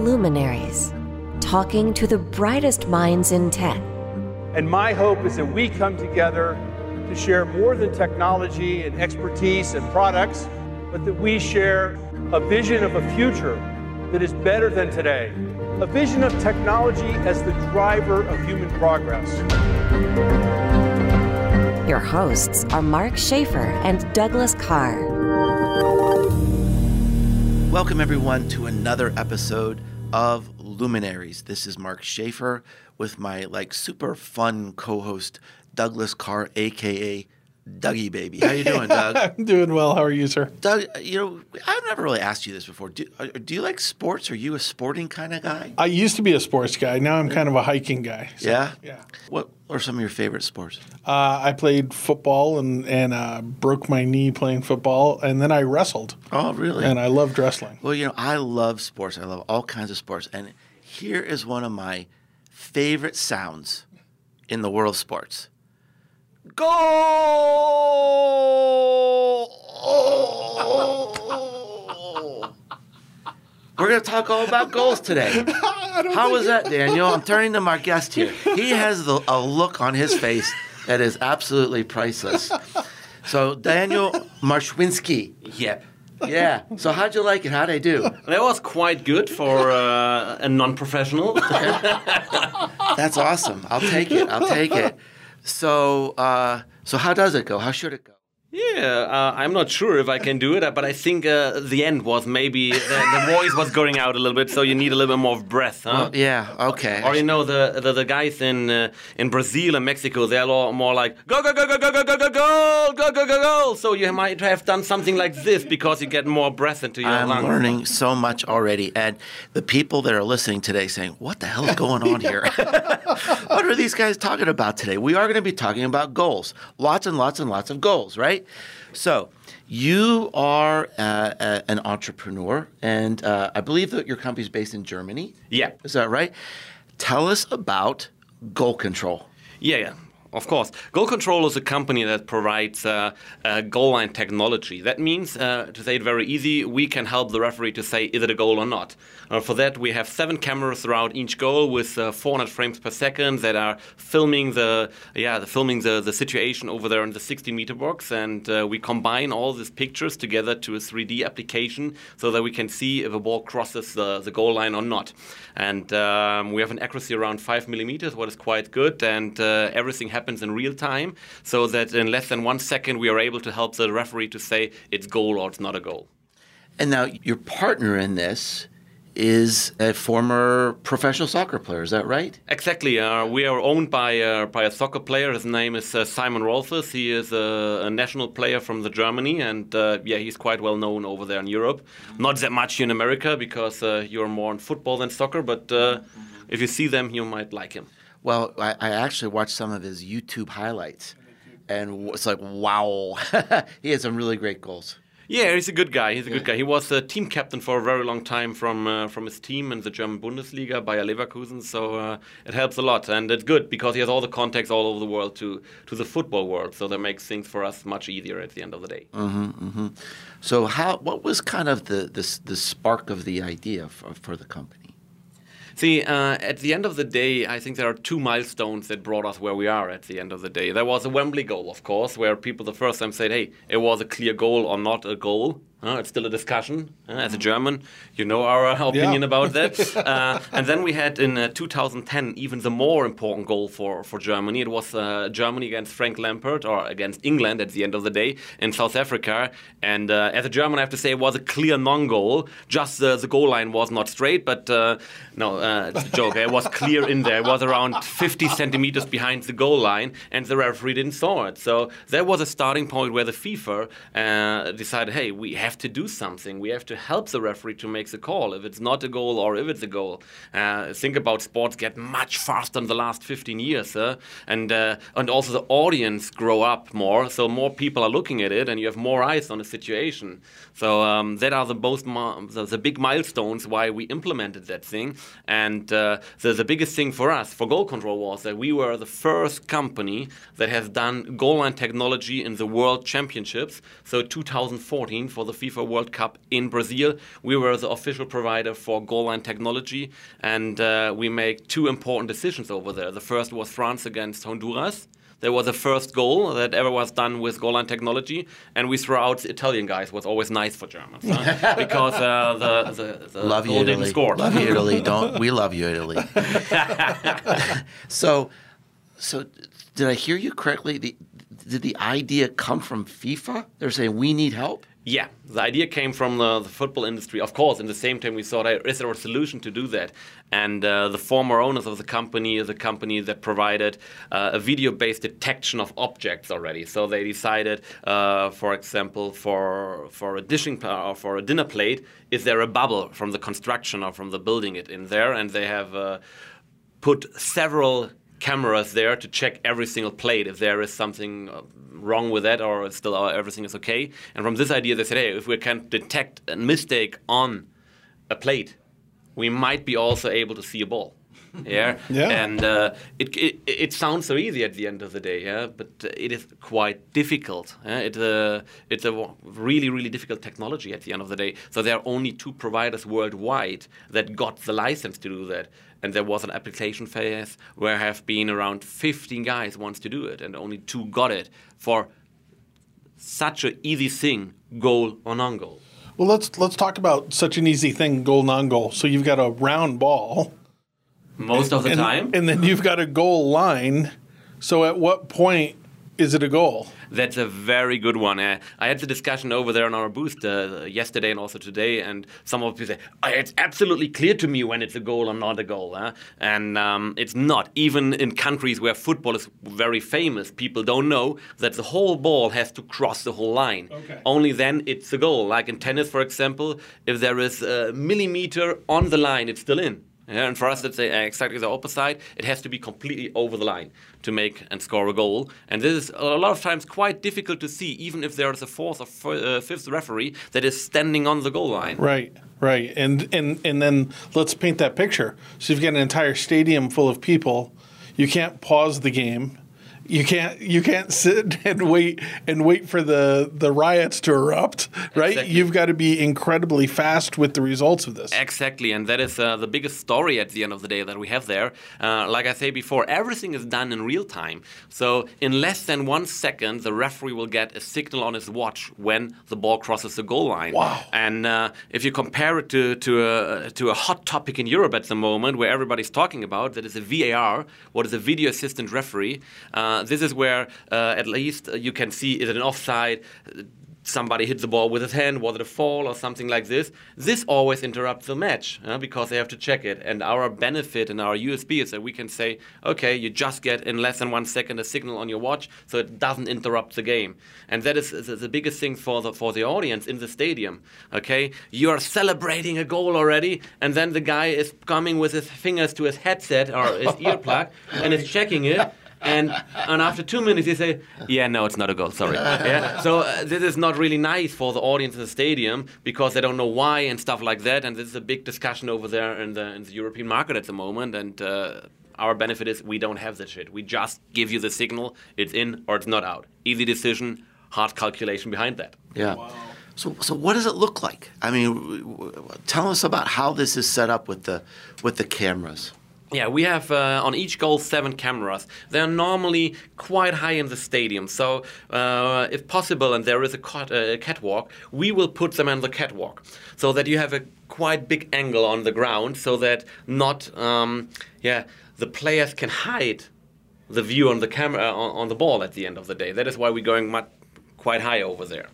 Luminaries, talking to the brightest minds in tech. And my hope is that we come together to share more than technology and expertise and products, but that we share a vision of a future that is better than today, a vision of technology as the driver of human progress. Your hosts are Mark Schaefer and Douglas Carr. Welcome, everyone, to another episode of Luminaries. This is Mark Schaefer with my like super fun co-host Douglas Carr, aka Dougie Baby. How you doing, Doug? I'm doing well. How are you, sir? Doug, you know I've never really asked you this before. Do, uh, do you like sports? Are you a sporting kind of guy? I used to be a sports guy. Now I'm kind of a hiking guy. So, yeah. Yeah. What are some of your favorite sports? Uh, I played football and and uh, broke my knee playing football, and then I wrestled. Oh, really? And I loved wrestling. Well, you know, I love sports. I love all kinds of sports, and here is one of my favorite sounds in the world of sports. Goal! We're going to talk all about goals today. How was that, Daniel? I'm turning to my guest here. He has the, a look on his face that is absolutely priceless. So, Daniel Marshwinski. Yep. Yeah. So, how'd you like it? How'd I do? That was quite good for uh, a non professional. That's awesome. I'll take it. I'll take it. So, uh, so how does it go? How should it go? Yeah, uh, I'm not sure if I can do it, but I think uh, the end was maybe the, the, voice was going out a little bit, so you need a little bit more of breath. Huh? Well, yeah, okay. Or you know the the, the guys in uh, in Brazil and Mexico, they're a lot more like go go go go go go go go go go go go go. So you might have done something like this because you get more breath into your I'm lungs. I'm learning so much already, and the people that are listening today saying, "What the hell is going on here? what are these guys talking about today?" We are going to be talking about goals, lots and lots and lots of goals, right? So, you are uh, uh, an entrepreneur, and uh, I believe that your company is based in Germany. Yeah. Is that right? Tell us about Goal Control. Yeah, yeah. Of course. Goal Control is a company that provides uh, uh, goal line technology. That means, uh, to say it very easy, we can help the referee to say, is it a goal or not? Uh, for that, we have seven cameras throughout each goal with uh, 400 frames per second that are filming the yeah the filming the, the situation over there in the 60 meter box, and uh, we combine all these pictures together to a 3D application so that we can see if a ball crosses the, the goal line or not. And um, we have an accuracy around five millimeters, what is quite good, and everything happens happens in real time, so that in less than one second we are able to help the referee to say it's goal or it's not a goal. And now your partner in this is a former professional soccer player. Is that right? Exactly. Uh, we are owned by uh, by a soccer player. His name is uh, Simon Rolfes. He is a, a, national player from the Germany, and uh, yeah, he's quite well known over there in Europe. Not that much in America because uh, you're more in football than soccer. But uh, if you see them, you might like him. Well, I, I actually watched some of his YouTube highlights, and it's like, wow, he had some really great goals. Yeah, he's a good guy. He's a yeah. good guy. He was a team captain for a very long time from uh, from his team in the German Bundesliga, Bayer Leverkusen. So uh, it helps a lot, and it's good because he has all the contacts all over the world to to the football world. So that makes things for us much easier at the end of the day. Mm-hmm, mm-hmm. So how? What was kind of the the, the spark of the idea for, for the company? See, uh, at the end of the day, I think there are two milestones that brought us where we are at the end of the day. There was a Wembley goal, of course, where people the first time said, hey, it was a clear goal or not a goal. Uh, it's still a discussion. Uh, as a German, you know our opinion yeah. about that. Uh, and then we had in uh, 2010 even the more important goal for, for Germany. It was uh, Germany against Frank Lampard, or against England at the end of the day in South Africa. And uh, as a German, I have to say it was a clear non-goal. Just the goal line was not straight, but no, it's a joke. it was clear in there. It was around 50 centimeters behind the goal line, and the referee didn't saw it. So that was a starting point where the FIFA decided, hey, we have have to do something. We have to help the referee to make the call if it's not a goal or if it's a goal. Uh, think about sports get much faster in the last 15 years, uh, and uh, and also the audience grow up more, so more people are looking at it, and you have more eyes on the situation. So um, that are the most the, the, big milestones why we implemented that thing. And uh, the the biggest thing for us for goal control was that we were the first company that has done goal line technology in the World Championships. So 2014 for the FIFA World Cup in Brazil. We were the official provider for goal line technology, and uh, we made two important decisions over there. The first was France against Honduras. There was the first goal that ever was done with goal line technology, and we threw out the Italian guys. Was always nice for Germans huh? because uh, the, the, the love goal you, didn't Italy. score. Love you, Italy. Don't we love you, Italy? so, so did I hear you correctly? The, did the idea come from FIFA? They're saying we need help. Yeah, the idea came from the, the, football industry, of course. In the same time, we thought, is there a solution to do that? And uh, the former owners of the company is a company that provided uh, a video-based detection of objects already. So they decided, uh, for example, for for a dishing or for a dinner plate, is there a bubble from the construction or from the building it in there? And they have uh, put several cameras there to check every single plate if there is something uh, wrong with that or still uh, everything is okay. And from this idea, they said, hey, if we can detect a mistake on a plate, we might be also able to see a ball. yeah, yeah. and uh, it, it it sounds so easy at the end of the day, yeah, but it is quite difficult. Yeah? It, uh, it's a really really difficult technology at the end of the day. So there are only two providers worldwide that got the license to do that, and there was an application phase where have been around 15 guys wants to do it, and only two got it for such an easy thing, goal or non-goal. Well, let's let's talk about such an easy thing, goal non-goal. So you've got a round ball most of the and, time, and then you've got a goal line. So at what point is it a goal? That's a very good one. Uh, I had the discussion over there on our booth uh, yesterday and also today, and some of people say oh, it's absolutely clear to me when it's a goal or not a goal, huh? and um, it's not. Even in countries where football is very famous, people don't know that the whole ball has to cross the whole line. Okay. Only then it's a goal. Like in tennis, for example, if there is a millimeter on the line, it's still in. Yeah, and for us, it's exactly the opposite. It has to be completely over the line to make and score a goal. And this is a lot of times quite difficult to see, even if there is a fourth or uh, fifth referee that is standing on the goal line. Right, right. And and and then let's paint that picture. So you've got an entire stadium full of people. You can't pause the game you can't you can't sit and wait and wait for the the riots to erupt, right? Exactly. You've got to be incredibly fast with the results of this. Exactly, and that is uh, the biggest story at the end of the day that we have there. Uh, like I say before, everything is done in real time. So in less than one second, the referee will get a signal on his watch when the ball crosses the goal line. Wow! And uh, if you compare it to to a to a hot topic in Europe at the moment, where everybody's talking about, that is a VAR, what is a video assistant referee. Uh, this is where uh, at least you can see is it an offside somebody hit the ball with his hand, was it a fall or something like this? This always interrupts the match uh, because they have to check it. And our benefit and our USP is that we can say, okay, you just get in less than one second a signal on your watch, so it doesn't interrupt the game. And that is, is the biggest thing for the for the audience in the stadium. Okay, you are celebrating a goal already, and then the guy is coming with his fingers to his headset or his earplug and is checking it and and after two minutes you say, yeah, no, it's not a goal. Sorry. Yeah. So uh, this is not really nice for the audience in the stadium because they don't know why and stuff like that. And this is a big discussion over there in the in the European market at the moment. And uh, our benefit is we don't have this shit. We just give you the signal. It's in or it's not out. Easy decision. Hard calculation behind that. Yeah. Wow. So, so what does it look like? I mean, tell us about how this is set up with the with the cameras. Yeah, we have uh, on each goal seven cameras. They're normally quite high in the stadium, so uh, if possible, and there is a, cat, uh, catwalk, we will put them on the catwalk, so that you have a quite big angle on the ground, so that not, um, yeah, the players can hide the view on the camera uh, on, on, the ball at the end of the day. That is why we're going much, quite high over there.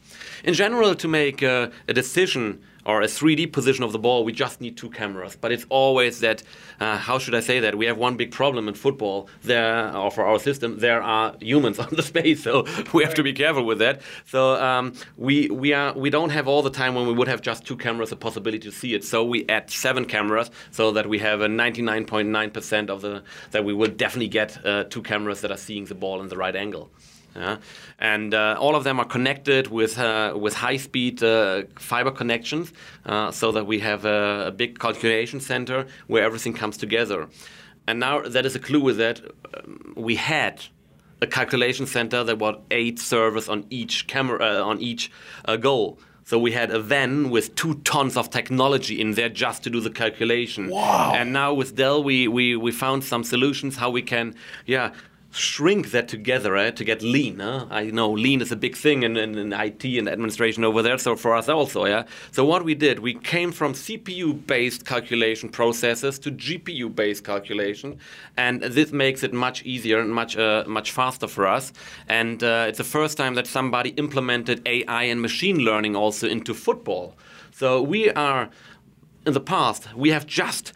In general, to make uh, a decision or a 3D position of the ball, we just need two cameras. But it's always that, uh, how should I say that? We have one big problem in football there, or for our system, there are humans on the space, so we have to be careful with that. So um, we, we, are, we don't have all the time when we would have just two cameras a possibility to see it. So we add seven cameras so that we have a 99.9% of the, that we will definitely get uh, two cameras that are seeing the ball in the right angle. Yeah? And uh, all of them are connected with, uh, with high speed uh, fiber connections uh, so that we have a, a, big calculation center where everything comes together. And now that is a clue with that um, we had a calculation center that was eight servers on each camera uh, on each uh, goal. So we had a van with two tons of technology in there just to do the calculation. Wow. And now with Dell, we, we, we found some solutions how we can, yeah, shrink that together eh, to get lean. Huh? I know lean is a big thing in, in, in, IT and administration over there, so for us also, yeah. So what we did, we came from CPU-based calculation processes to GPU-based calculation, and this makes it much easier and much uh, much faster for us. And uh, it's the first time that somebody implemented AI and machine learning also into football. So we are in the past we have just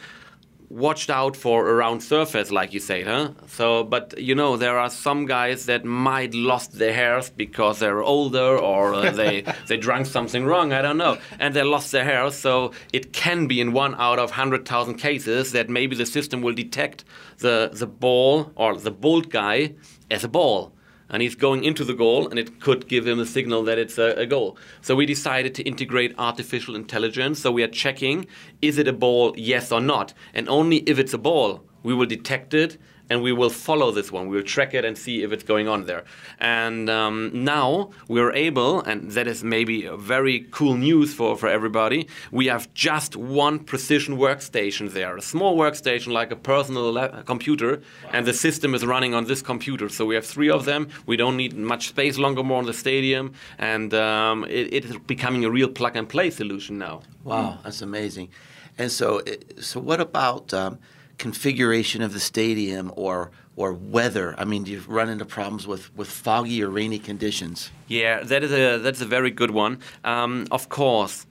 watched out for around surface, like you say, huh? So, but you know, there are some guys that might lost their hairs because they're older or uh, they they drank something wrong. I don't know, and they lost their hairs. So it can be in one out of hundred thousand cases that maybe the system will detect the the ball or the bold guy as a ball and he's going into the goal, and it could give him a signal that it's a, a, goal. So we decided to integrate artificial intelligence. So we are checking is it a ball, yes or not, and only if it's a ball, we will detect it and we will follow this one. We will track it and see if it's going on there. And um, now we're able, and that is maybe very cool news for, for everybody, we have just one precision workstation there, a small workstation like a personal computer, wow. and the system is running on this computer. So we have three of them. We don't need much space longer more in the stadium, and um, it, it is becoming a real plug and play solution now. Wow, that's amazing. And so, so what about? Um, configuration of the stadium or or weather? I mean, do you run into problems with, with foggy or rainy conditions? Yeah, that is a that's a very good one. Um, of course,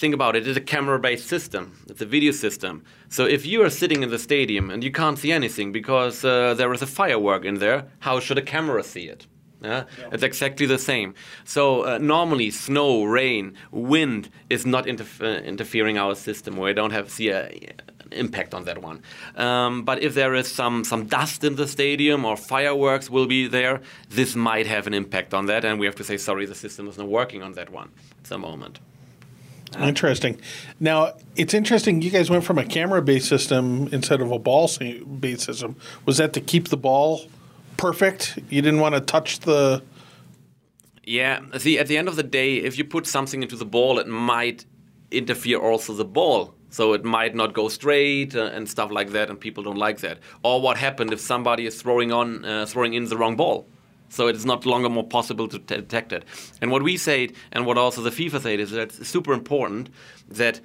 think about it. It's a camera-based system. It's a video system. So if you are sitting in the stadium and you can't see anything because uh, there is a firework in there, how should a camera see it? Yeah? yeah? It's exactly the same. So uh, normally, snow, rain, wind is not interf uh, interfering our system. We don't have see a, impact on that one. Um, but if there is some some dust in the stadium or fireworks will be there, this might have an impact on that, and we have to say sorry, the system is not working on that one at the moment. Interesting. Now it's interesting. You guys went from a camera-based system instead of a ball-based system. Was that to keep the ball perfect? You didn't want to touch the. Yeah. See, at the end of the day, if you put something into the ball, it might interfere also the ball so it might not go straight uh, and stuff like that, and people don't like that. Or what happened if somebody is throwing on, uh, throwing in the wrong ball? So it is not longer more possible to detect it. And what we say, and what also the FIFA said, is that it's super important that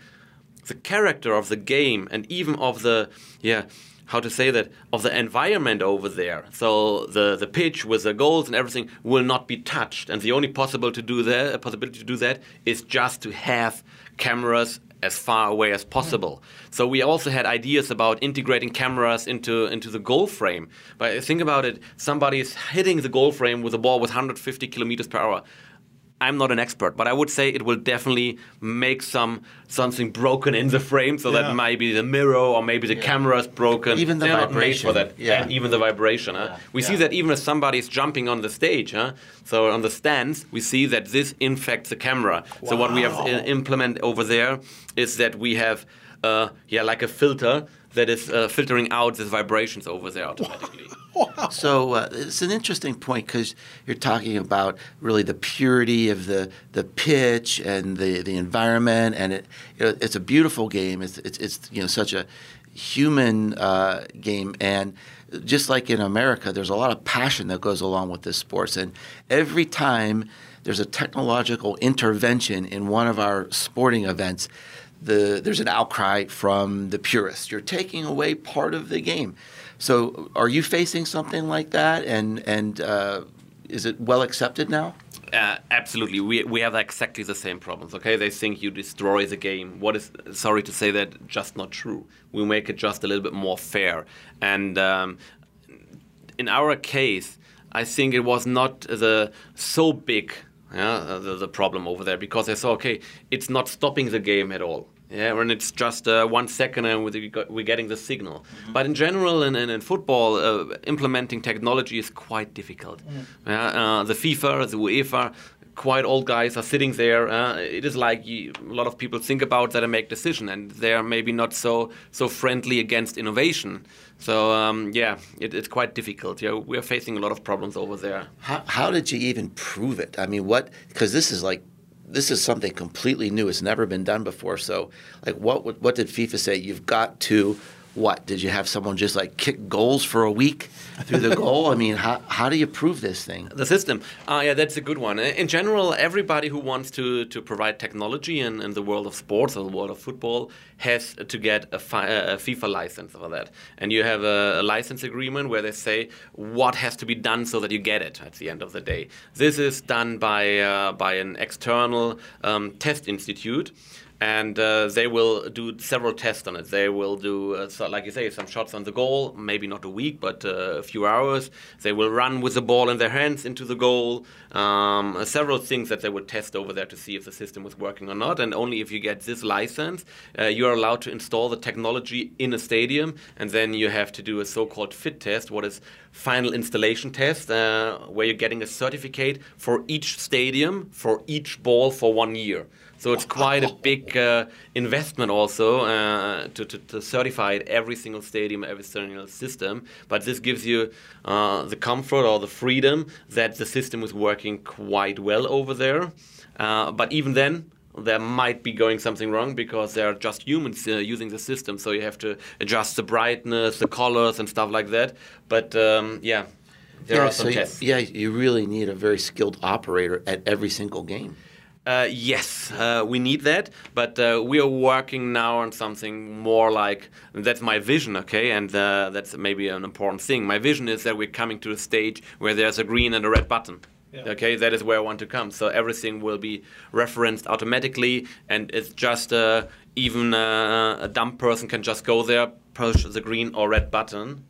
the character of the game and even of the yeah how to say that of the environment over there. So the the pitch with the goals and everything will not be touched, and the only possible to do that possibility to do that is just to have cameras as far away as possible. So we also had ideas about integrating cameras into into the goal frame. But think about it: somebody is hitting the goal frame with a ball with 150 kilometers per hour. I'm not an expert, but I would say it will definitely make some something broken in the frame, so yeah. that maybe the mirror or maybe the yeah. camera is broken. Even the They're vibration. for that. Yeah. And even the vibration. Huh? We see that even if somebody is jumping on the stage, huh? so on the stands, we see that this infects the camera. Wow. So what we have uh, implemented over there is that we have, uh, yeah, like a filter that is uh, filtering out these vibrations over there automatically. Wow. So uh, it's an interesting point because you're talking about really the purity of the, the pitch and the, the environment, and it you know, it's a beautiful game. It's, it's, it's you know such a human uh, game, and just like in America, there's a lot of passion that goes along with this sports, and every time there's a technological intervention in one of our sporting events. The, there's an outcry from the purists. You're taking away part of the game. So, are you facing something like that? And and uh, is it well accepted now? Uh, absolutely, we we have exactly the same problems. Okay, they think you destroy the game. What is sorry to say that just not true. We make it just a little bit more fair. And um, in our case, I think it was not the so big yeah, the, the problem over there because they saw okay, it's not stopping the game at all. Yeah, when it's just uh, one second and we're getting the signal. Mm-hmm. But in general, in, in, in football, uh, implementing technology is quite difficult. Mm. Yeah, uh, the FIFA, the UEFA, quite old guys are sitting there. Uh, it is like you, a lot of people think about that and make decision, and they are maybe not so so friendly against innovation. So um, yeah, it, it's quite difficult. Yeah, we are facing a lot of problems over there. How, how did you even prove it? I mean, what? Because this is like this is something completely new. It's never been done before. So, like, what what did FIFA say? You've got to what? Did you have someone just like kick goals for a week through the goal? I mean, how how do you prove this thing? The system. Uh, yeah, that's a good one. In general, everybody who wants to, to provide technology in, in the world of sports or the world of football has to get a, fi- a FIFA license for that. And you have a, a license agreement where they say what has to be done so that you get it at the end of the day. This is done by, uh, by an external um, test institute and uh, they will do several tests on it. They will do, uh, so like you say, some shots on the goal, maybe not a week, but uh, a few hours. They will run with the ball in their hands into the goal. Um, several things that they would test over there to see if the system was working or not. And only if you get this license, uh, you are allowed to install the technology in a stadium. And then you have to do a so-called fit test, what is final installation test, uh, where you're getting a certificate for each stadium, for each ball for one year. So it's quite a big uh, investment also uh, to, to, to certify every single stadium, every single system. But this gives you uh, the comfort or the freedom that the system is working quite well over there. Uh, but even then, there might be going something wrong because there are just humans uh, using the system. So you have to adjust the brightness, the colors, and stuff like that. But um, yeah, there are some so you, yeah, you really need a very skilled operator at every single game. Uh, yes, uh, we need that, but uh, we are working now on something more like that's my vision, okay, and uh, that's maybe an important thing. My vision is that we're coming to a stage where there's a green and a red button. Okay, that is where I want to come. So everything will be referenced automatically, and it's just uh, even uh, a dumb person can just go there, push the green or red button,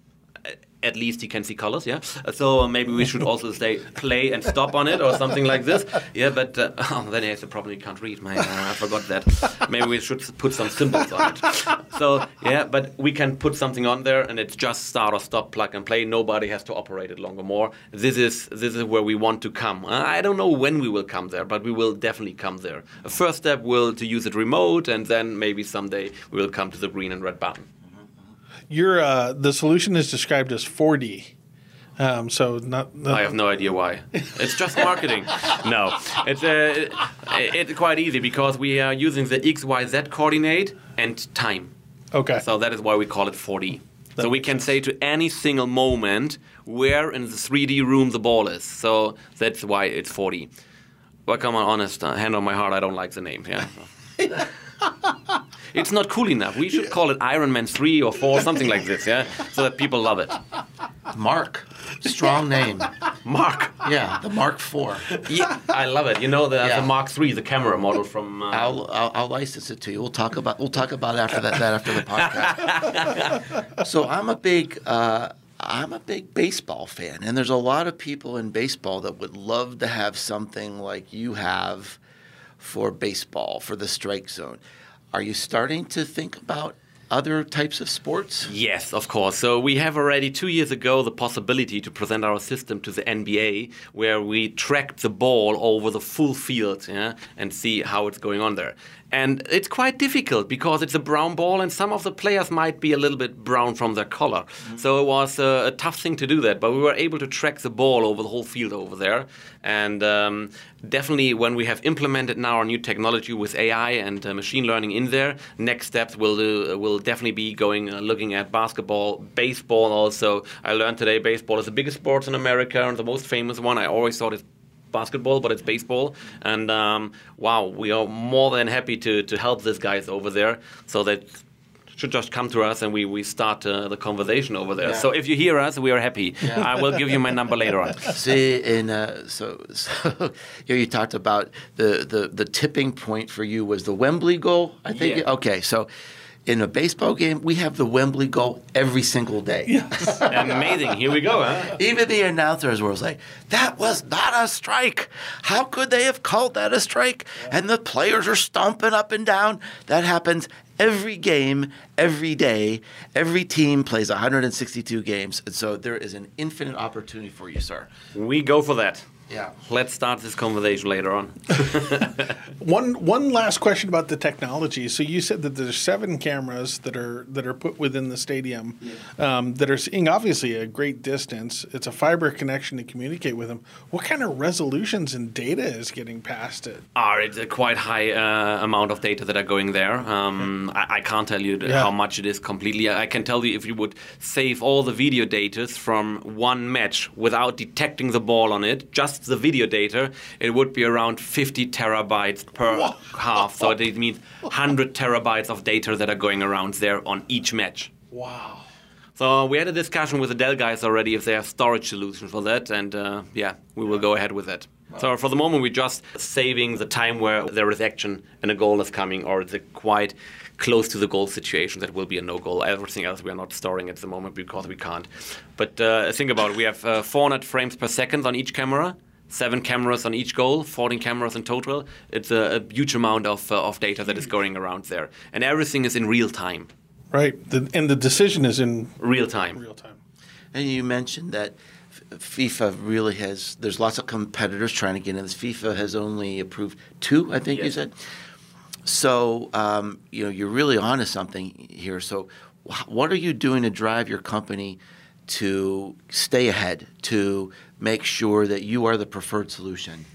at least he can see colors, yeah. So maybe we should also say play and stop on it or something like this. Yeah, but uh, oh, then he has the problem he can't read. Man, I forgot that. Maybe we should put some symbols on it. So yeah, but we can put something on there and it's just start or stop, plug and play. Nobody has to operate it longer more. This is this is where we want to come. I don't know when we will come there, but we will definitely come there. A first step will to use it remote, and then maybe someday we will come to the green and red button. Your uh, the solution is described as 4D. Um, so not, not I have no idea why. It's just marketing. no, it's uh, it, it's quite easy because we are using the x, y, z coordinate and time. okay. So that is why we call it 4D. So we can say to any single moment where in the 3D room the ball is. So that's why it's 4D. But come on, honest, uh, hand on my heart, I don't like the name. Yeah. it's not cool enough. We should call it Iron Man 3 or 4, something like this, yeah? So that people love it. Mark, strong name. Mark. Yeah, the Mark 4. Yeah, I love it. You know the, Yeah. the Mark 3, the camera model from. Uh, I'll, I'll I'll license it to you. We'll talk about we'll talk about after that, that after the podcast. so I'm a big uh, I'm a big baseball fan, and there's a lot of people in baseball that would love to have something like you have for baseball for the strike zone. Are you starting to think about other types of sports? Yes, of course. So we have already two years ago the possibility to present our system to the NBA, where we track the ball over the full field, yeah, and see how it's going on there. And it's quite difficult because it's a brown ball, and some of the players might be a little bit brown from their color. So it was a, a tough thing to do that, but we were able to track the ball over the whole field over there. And um, definitely, when we have implemented now our new technology with AI and uh, machine learning in there, next steps will uh, will definitely be going uh, looking at basketball, baseball. Also, I learned today baseball is the biggest sport in America and the most famous one. I always thought it's basketball, but it's baseball. And um, wow, we are more than happy to, to help these guys over there. So that should just come to us and we, we start uh, the conversation over there. Yeah. So if you hear us, we are happy. I will give you my number later on. See, and uh, so, so you talked about the, the, the tipping point for you was the Wembley goal. I think. Yeah. Okay, so in a baseball game, we have the Wembley goal every single day. Yes. Amazing. Here we go. Huh? Even the announcers were like, "That was not a strike. How could they have called that a strike?" And the players are stomping up and down. That happens every game, every day. Every team plays 162 games, and so there is an infinite opportunity for you, sir. We go for that. Yeah. Let's start this conversation later on. One one last question about the technology. So you said that there's seven cameras that are that are put within the stadium um, that are seeing obviously a great distance. It's a fiber connection to communicate with them. What kind of resolutions and data is getting past it? are it's a quite high uh, amount of data that are going there. Um, I, I can't tell you Yeah. how much it is completely. I can tell you if you would save all the video data from one match without detecting the ball on it, just the video data, it would be around 50 terabytes per half. So it means 100 terabytes of data that are going around there on each match. Wow. So we had a discussion with the Dell guys already if they have storage solutions for that, and uh, yeah, we will go ahead with that. So for the moment, we're just saving the time where there is action and a goal is coming, or the quite close to the goal situation that will be a no goal. Everything else we are not storing at the moment because we can't. But uh, think about it: we have uh, 400 frames per second on each camera. Seven cameras on each goal, 14 cameras in total. It's a, a huge amount of, uh, of data that is going around there. And everything is in real time. Right. The, and the decision is in Real time. real time. And you mentioned that FIFA really has. There's lots of competitors trying to get in this. FIFA has only approved two, I think you Yes. said. So um, you know you're really onto something here. So what are you doing to drive your company to stay ahead, to make sure that you are the preferred solution?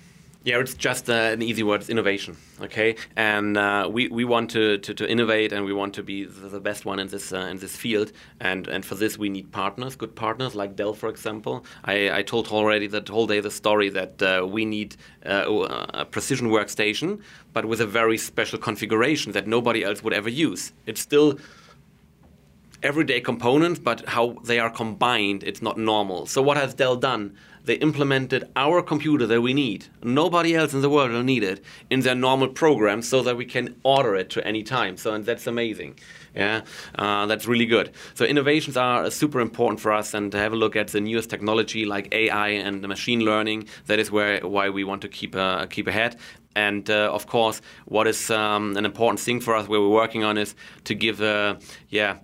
Yeah, it's just uh, an easy word. It's innovation, okay? And uh, we, we want to, to, to innovate, and we want to be the, best one in this uh, in this field. And and for this, we need partners, good partners like Dell, for example. I, I told already that whole day the story that uh, we need uh, a precision workstation, but with a very special configuration that nobody else would ever use. It's still everyday components, but how they are combined, it's not normal. So what has Dell done? They implemented our computer that we need. Nobody else in the world will need it in their normal program, so that we can order it to any time. So and that's amazing. Yeah, uh, that's really good. So innovations are uh, super important for us, and to have a look at the newest technology like AI and machine learning. That is where why we want to keep uh, keep ahead. And uh, of course, what is um, an important thing for us, where we're working on, is to give, uh, yeah,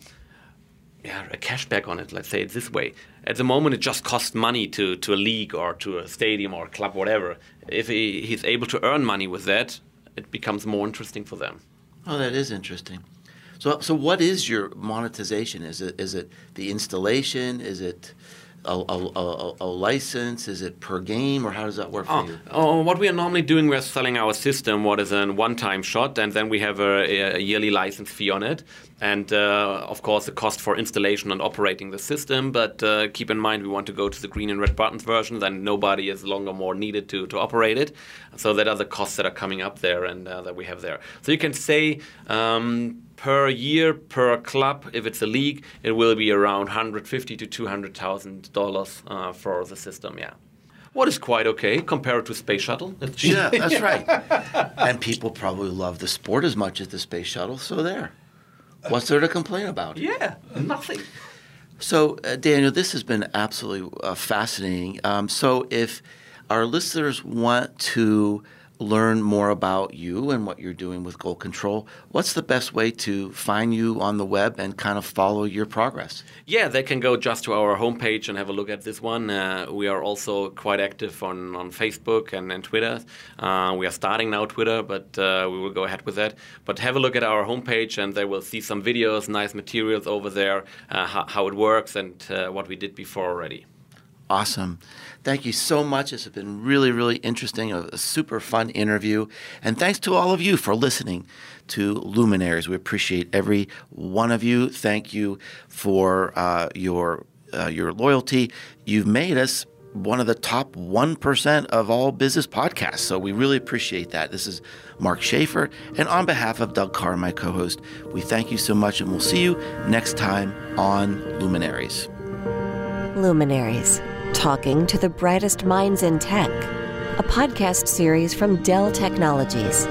yeah, a cashback on it. Let's say it this way. At the moment, it just costs money to, to a league or to a stadium or a club, whatever. If he, he's able to earn money with that, it becomes more interesting for them. Oh, that is interesting. So, so what is your monetization? Is it is it the installation? Is it a, a, a, license? Is it per game, or how does that work for Oh, you? oh, what we are normally doing, we're selling our system, what is a one-time shot, and then we have a, a yearly license fee on it, and uh, of course the cost for installation and operating the system. But uh, keep in mind, we want to go to the green and red buttons version, then nobody is longer more needed to, to operate it. So that are the costs that are coming up there and uh, that we have there. So you can say. Um, Per year, per club, if it's a league, it will be around 150 to 200 thousand dollars uh, for the system. Yeah, what is quite okay compared to space shuttle. Yeah, that's right. and people probably love the sport as much as the space shuttle. So there, what's there to complain about? Yeah, nothing. So, uh, Daniel, this has been absolutely uh, fascinating. Um, so, if our listeners want to learn more about you and what you're doing with Goal Control, what's the best way to find you on the web and kind of follow your progress? Yeah, they can go just to our homepage and have a look at this one. Uh, we are also quite active on, on Facebook and, and Twitter. Uh, we are starting now Twitter, but uh, we will go ahead with that. But have a look at our homepage and they will see some videos, nice materials over there, uh, how, how it works and uh, what we did before already. Awesome. Thank you so much. This has been really, really interesting, a, a super fun interview. And thanks to all of you for listening to Luminaries. We appreciate every one of you. Thank you for uh, your uh, your loyalty. You've made us one of the top 1% of all business podcasts. So we really appreciate that. This is Mark Schaefer. And on behalf of Doug Carr, my co host, we thank you so much. And we'll see you next time on Luminaries. Luminaries, talking to the brightest minds in tech, a podcast series from Dell Technologies.